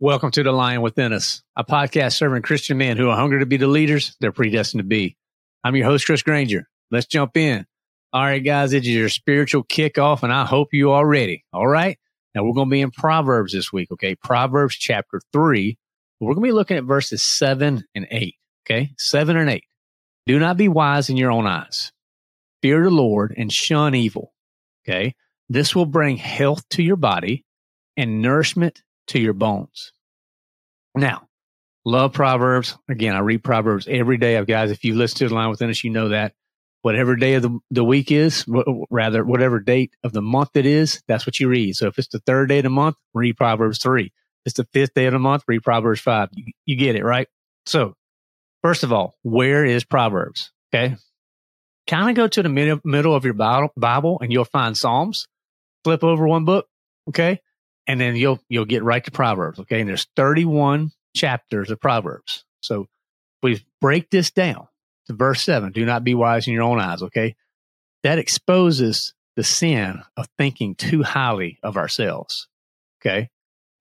Welcome to The Lion Within Us, a podcast serving Christian men who are hungry to be the leaders they're predestined to be. I'm your host, Chris Granger. Let's jump in. All right, guys, it is your spiritual kickoff, and I hope you are ready. All right. Now we're going to be in Proverbs this week. Okay. Proverbs chapter three. We're going to be looking at verses seven and eight. Okay. Seven and eight. Do not be wise in your own eyes. Fear the Lord and shun evil. Okay. This will bring health to your body and nourishment to your bones. Now, love Proverbs. Again, I read Proverbs every day. Guys, if you listen to the Lion Within Us, you know that. Whatever day of the, the week is, rather, whatever date of the month it is, that's what you read. So if it's the third day of the month, read Proverbs 3. If it's the fifth day of the month, read Proverbs 5. You, you get it, right? So, first of all, where is Proverbs? Okay. Kind of go to the middle, middle of your Bible and you'll find Psalms. Flip over one book. Okay and then you'll you'll get right to Proverbs. Okay, and there's 31 chapters of Proverbs. So we break this down to verse seven. Do not be wise in your own eyes. Okay, that exposes the sin of thinking too highly of ourselves. Okay,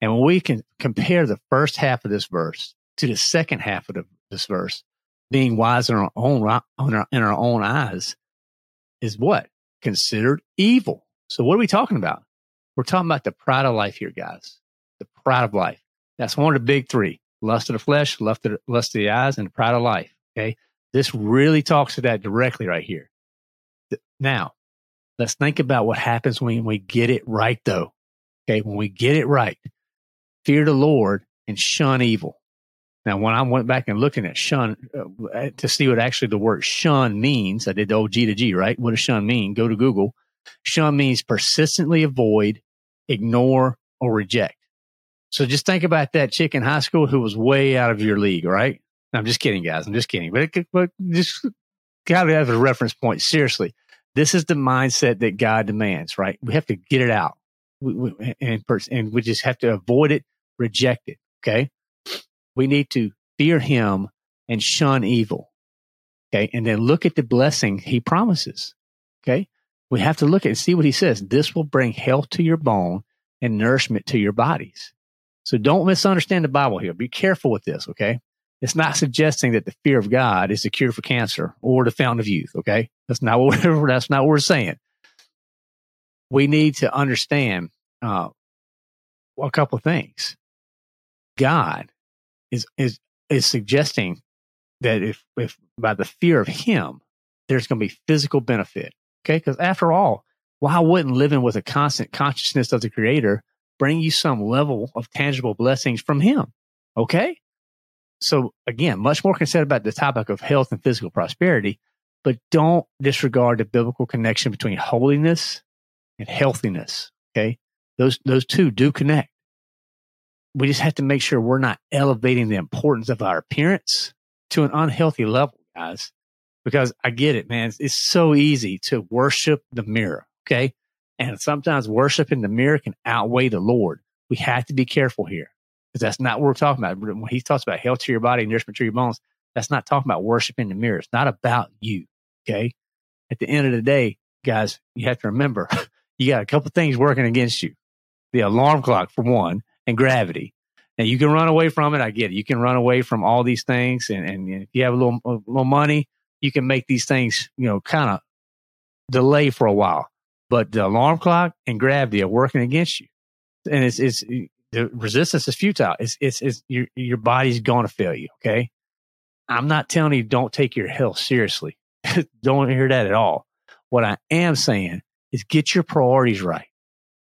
and when we can compare the first half of this verse to the second half of the, this verse, being wise in our own in our own eyes is what considered evil. So what are we talking about? We're talking about the pride of life here, guys. The pride of life. That's one of the big three lust of the flesh, lust of the, lust of the eyes, and the pride of life. Okay. This really talks to that directly right here. Now, let's think about what happens when we get it right, though. Okay. When we get it right, fear the Lord and shun evil. Now, when I went back and looking at shun uh, to see what actually the word shun means, I did the old G to G, right? What does shun mean? Go to Google. Shun means persistently avoid, ignore, or reject. So just think about that chick in high school who was way out of your league, right? I'm just kidding, guys. I'm just kidding. But, it, but just got to have a reference point. Seriously, this is the mindset that God demands, right? We have to get it out, we, we, and, and we just have to avoid it, reject it. Okay, we need to fear Him and shun evil. Okay, and then look at the blessing He promises. Okay, we have to look at and see what he says. This will bring health to your bone and nourishment to your bodies. So don't misunderstand the Bible here. Be careful with this, okay? It's not suggesting that the fear of God is the cure for cancer or the fountain of youth, okay? That's not what we're, that's not what we're saying. We need to understand uh, a couple of things. God is is is suggesting that if if by the fear of Him, there's going to be physical benefit. Okay. Because after all, why wouldn't living with a constant consciousness of the creator bring you some level of tangible blessings from him? Okay. So again, much more concerned about the topic of health and physical prosperity, but don't disregard the biblical connection between holiness and healthiness. Okay. Those, those two do connect. We just have to make sure we're not elevating the importance of our appearance to an unhealthy level, guys because I get it, man. It's, it's so easy to worship the mirror. Okay. And sometimes worshiping the mirror can outweigh the Lord. We have to be careful here because that's not what we're talking about. When he talks about health to your body, and nourishment to your bones, that's not talking about worshiping the mirror. It's not about you. Okay. At the end of the day, guys, you have to remember you got a couple things working against you. The alarm clock for one and gravity. Now you can run away from it. I get it. You can run away from all these things. And, and if you have a little, a little money, you can make these things, you know, kind of delay for a while. But the alarm clock and gravity are working against you. And it's, it's the resistance is futile. It's, it's, it's your, your body's going to fail you. Okay. I'm not telling you don't take your health seriously. don't hear that at all. What I am saying is get your priorities right.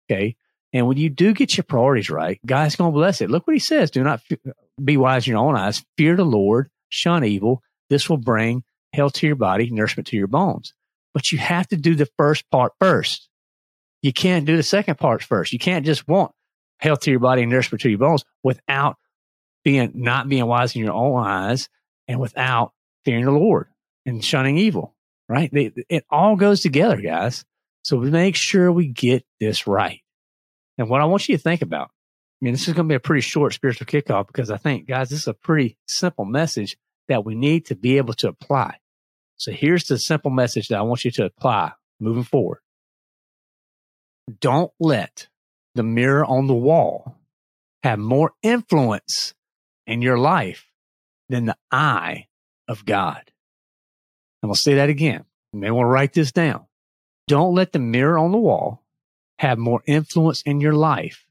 Okay. And when you do get your priorities right, God's going to bless it. Look what he says. Do not be wise in your own eyes. Fear the Lord, shun evil. This will bring health to your body, nourishment to your bones. But you have to do the first part first. You can't do the second part first. You can't just want health to your body and nourishment to your bones without being not being wise in your own eyes and without fearing the Lord and shunning evil. Right? They, it all goes together, guys. So make sure we get this right. And what I want you to think about, I mean, this is going to be a pretty short spiritual kickoff because I think, guys, this is a pretty simple message that we need to be able to apply. So here's the simple message that I want you to apply moving forward. Don't let the mirror on the wall have more influence in your life than the eye of God. To say that again. You may want to write this down. Don't let the mirror on the wall have more influence in your life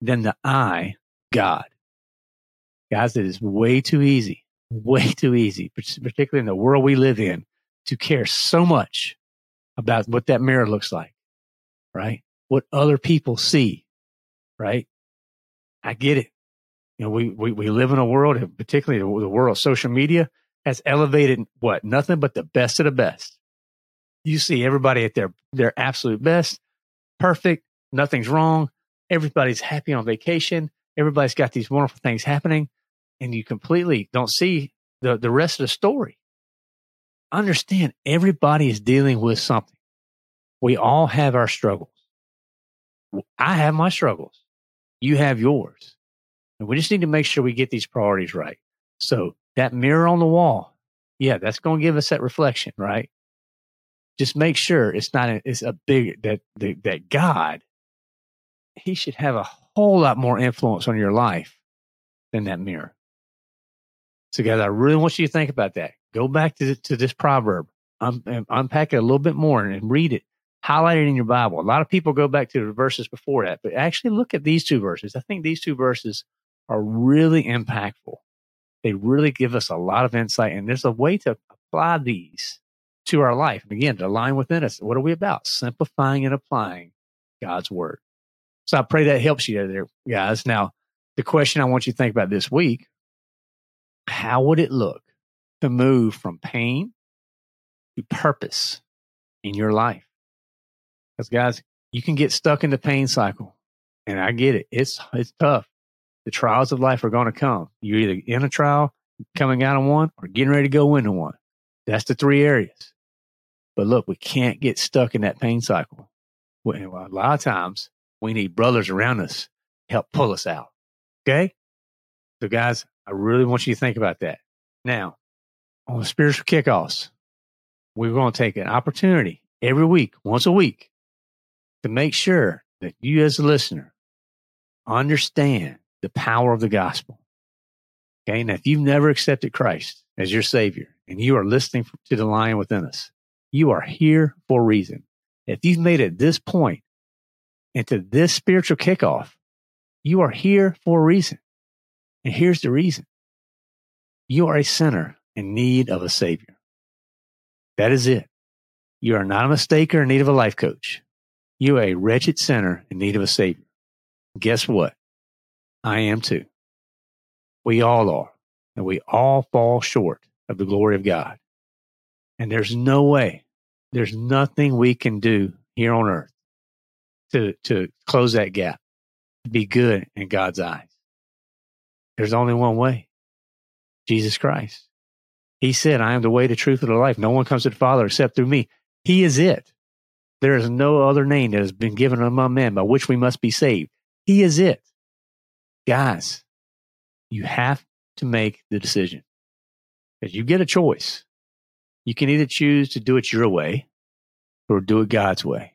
than the eye God. Guys, it is way too easy, way too easy, particularly in the world we live in, to care so much about what that mirror looks like, right? What other people see, right? I get it. You know, we, we, we live in a world, particularly the world of social media has elevated what? Nothing but the best of the best. You see everybody at their, their absolute best, perfect, nothing's wrong. Everybody's happy on vacation. Everybody's got these wonderful things happening and you completely don't see the, the rest of the story. Understand everybody is dealing with something. We all have our struggles. I have my struggles. You have yours. And we just need to make sure we get these priorities right. So that mirror on the wall, yeah, that's going to give us that reflection, right? Just make sure it's not, a, it's a big, that, that God, he should have a whole lot more influence on your life than that mirror. So guys, I really want you to think about that. Go back to, to this proverb, un, unpack it a little bit more and read it highlight it in your Bible. A lot of people go back to the verses before that, but actually look at these two verses. I think these two verses are really impactful. They really give us a lot of insight, and there's a way to apply these to our life. And again, to align within us. What are we about? Simplifying and applying God's word. So I pray that helps you out there, guys. Now, the question I want you to think about this week how would it look to move from pain to purpose in your life? Because guys, you can get stuck in the pain cycle. And I get it. It's it's tough. The trials of life are going to come. You're either in a trial, coming out of one, or getting ready to go into one. That's the three areas. But look, we can't get stuck in that pain cycle. Well, a lot of times we need brothers around us help pull us out. Okay? So guys, I really want you to think about that. Now, on the spiritual kickoffs, we're going to take an opportunity every week, once a week, to make sure that you as a listener understand the power of the gospel. Okay. Now, if you've never accepted Christ as your savior and you are listening to the lion within us, you are here for a reason. If you've made it this point into this spiritual kickoff, you are here for a reason. And here's the reason. You are a sinner in need of a savior. That is it. You are not a mistaker in need of a life coach. You are a wretched sinner in need of a Savior. Guess what? I am too. We all are. And we all fall short of the glory of God. And there's no way, there's nothing we can do here on earth to, to close that gap, to be good in God's eyes. There's only one way Jesus Christ. He said, I am the way, the truth, and the life. No one comes to the Father except through me. He is it. There is no other name that has been given among men by which we must be saved. He is it. Guys, you have to make the decision because you get a choice. You can either choose to do it your way or do it God's way.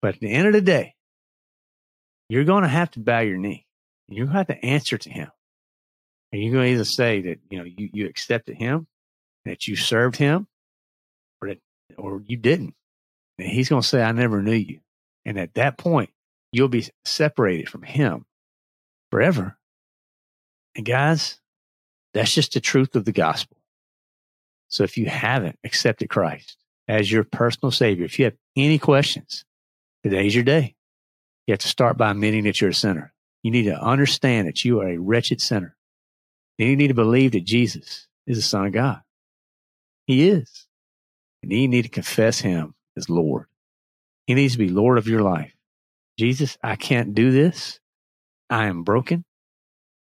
But at the end of the day, you're going to have to bow your knee. You have to answer to him. And you're going to either say that, you know, you, you accepted him, that you served him, or that, or you didn't. And he's going to say, I never knew you. And at that point, you'll be separated from him forever. And guys, that's just the truth of the gospel. So if you haven't accepted Christ as your personal savior, if you have any questions, today's your day. You have to start by admitting that you're a sinner. You need to understand that you are a wretched sinner. Then you need to believe that Jesus is the Son of God. He is. And you need to confess him as Lord. He needs to be Lord of your life. Jesus, I can't do this. I am broken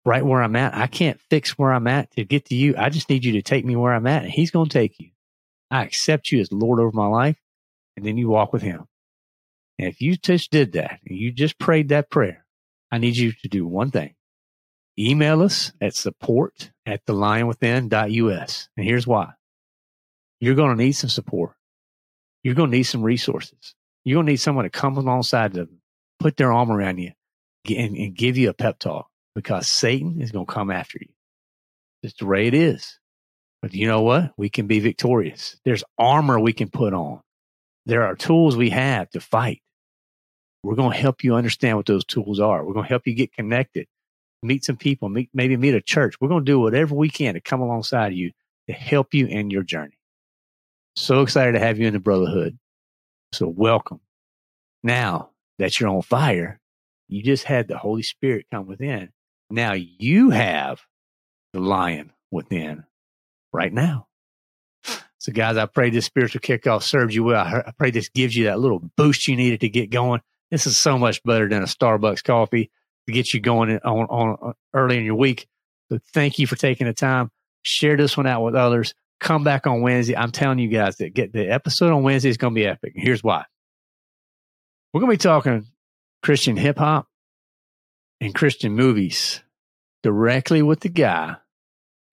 right where I'm at. I can't fix where I'm at to get to you. I just need you to take me where I'm at and he's going to take you. I accept you as Lord over my life. And then you walk with him. And if you just did that and you just prayed that prayer, I need you to do one thing. Email us at support at thelionwithin.us. And here's why. You're going to need some support. You're going to need some resources. You're going to need someone to come alongside to put their arm around you and, and give you a pep talk because Satan is going to come after you. It's the way it is. But you know what? We can be victorious. There's armor we can put on. There are tools we have to fight. We're going to help you understand what those tools are. We're going to help you get connected, meet some people, meet, maybe meet a church. We're going to do whatever we can to come alongside you to help you in your journey. So excited to have you in the brotherhood. So welcome. Now that you're on fire, you just had the Holy Spirit come within. Now you have the lion within right now. So, guys, I pray this spiritual kickoff serves you well. I pray this gives you that little boost you needed to get going. This is so much better than a Starbucks coffee to get you going on, on uh, early in your week. So, thank you for taking the time. Share this one out with others. Come back on Wednesday. I'm telling you guys that get the episode on Wednesday is going to be epic. Here's why. We're going to be talking Christian hip hop and Christian movies directly with the guy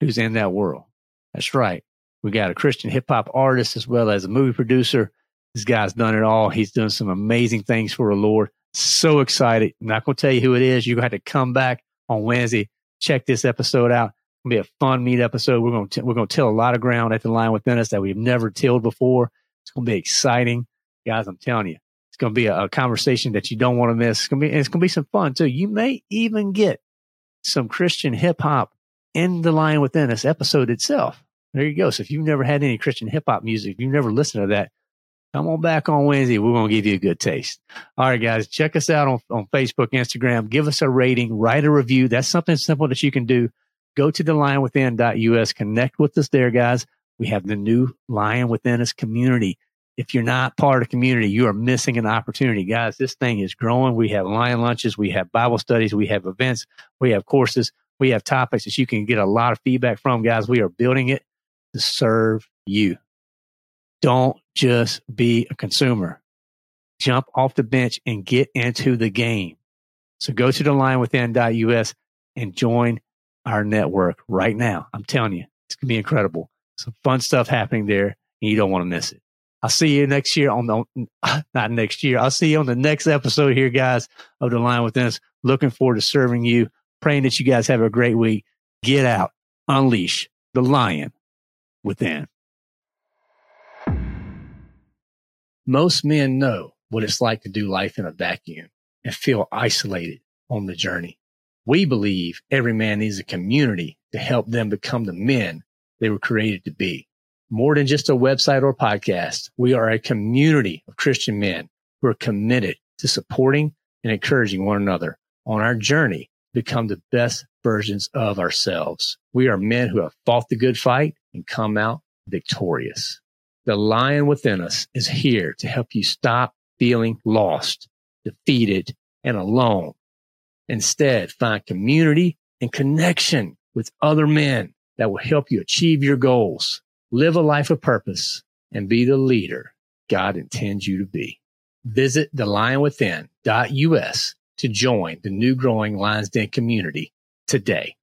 who's in that world. That's right. We got a Christian hip hop artist as well as a movie producer. This guy's done it all. He's done some amazing things for the Lord. So excited. I'm not going to tell you who it is. You're going to have to come back on Wednesday. Check this episode out. It'll be a fun meet episode. We're going to, we're going to till a lot of ground at the Lion Within Us that we've never tilled before. It's going to be exciting. Guys, I'm telling you, it's going to be a, a conversation that you don't want to miss. It's going to be, it's going to be some fun too. You may even get some Christian hip hop in the Lion Within Us episode itself. There you go. So if you've never had any Christian hip hop music, you've never listened to that, come on back on Wednesday. We're going to give you a good taste. All right, guys, check us out on, on Facebook, Instagram. Give us a rating, write a review. That's something simple that you can do. Go to the lionwithin.us, connect with us there, guys. We have the new Lion Within Us community. If you're not part of community, you are missing an opportunity. Guys, this thing is growing. We have lion lunches, we have Bible studies, we have events, we have courses, we have topics that you can get a lot of feedback from. Guys, we are building it to serve you. Don't just be a consumer. Jump off the bench and get into the game. So go to the lionwithin.us and join our network right now. I'm telling you, it's going to be incredible. Some fun stuff happening there and you don't want to miss it. I'll see you next year on the, not next year. I'll see you on the next episode here, guys, of The Lion Within Us. Looking forward to serving you. Praying that you guys have a great week. Get out, unleash the lion within. Most men know what it's like to do life in a vacuum and feel isolated on the journey. We believe every man needs a community to help them become the men they were created to be. More than just a website or podcast, we are a community of Christian men who are committed to supporting and encouraging one another on our journey to become the best versions of ourselves. We are men who have fought the good fight and come out victorious. The lion within us is here to help you stop feeling lost, defeated, and alone. Instead, find community and connection with other men that will help you achieve your goals, live a life of purpose, and be the leader God intends you to be. Visit thelionwithin.us to join the new growing Lions Den community today.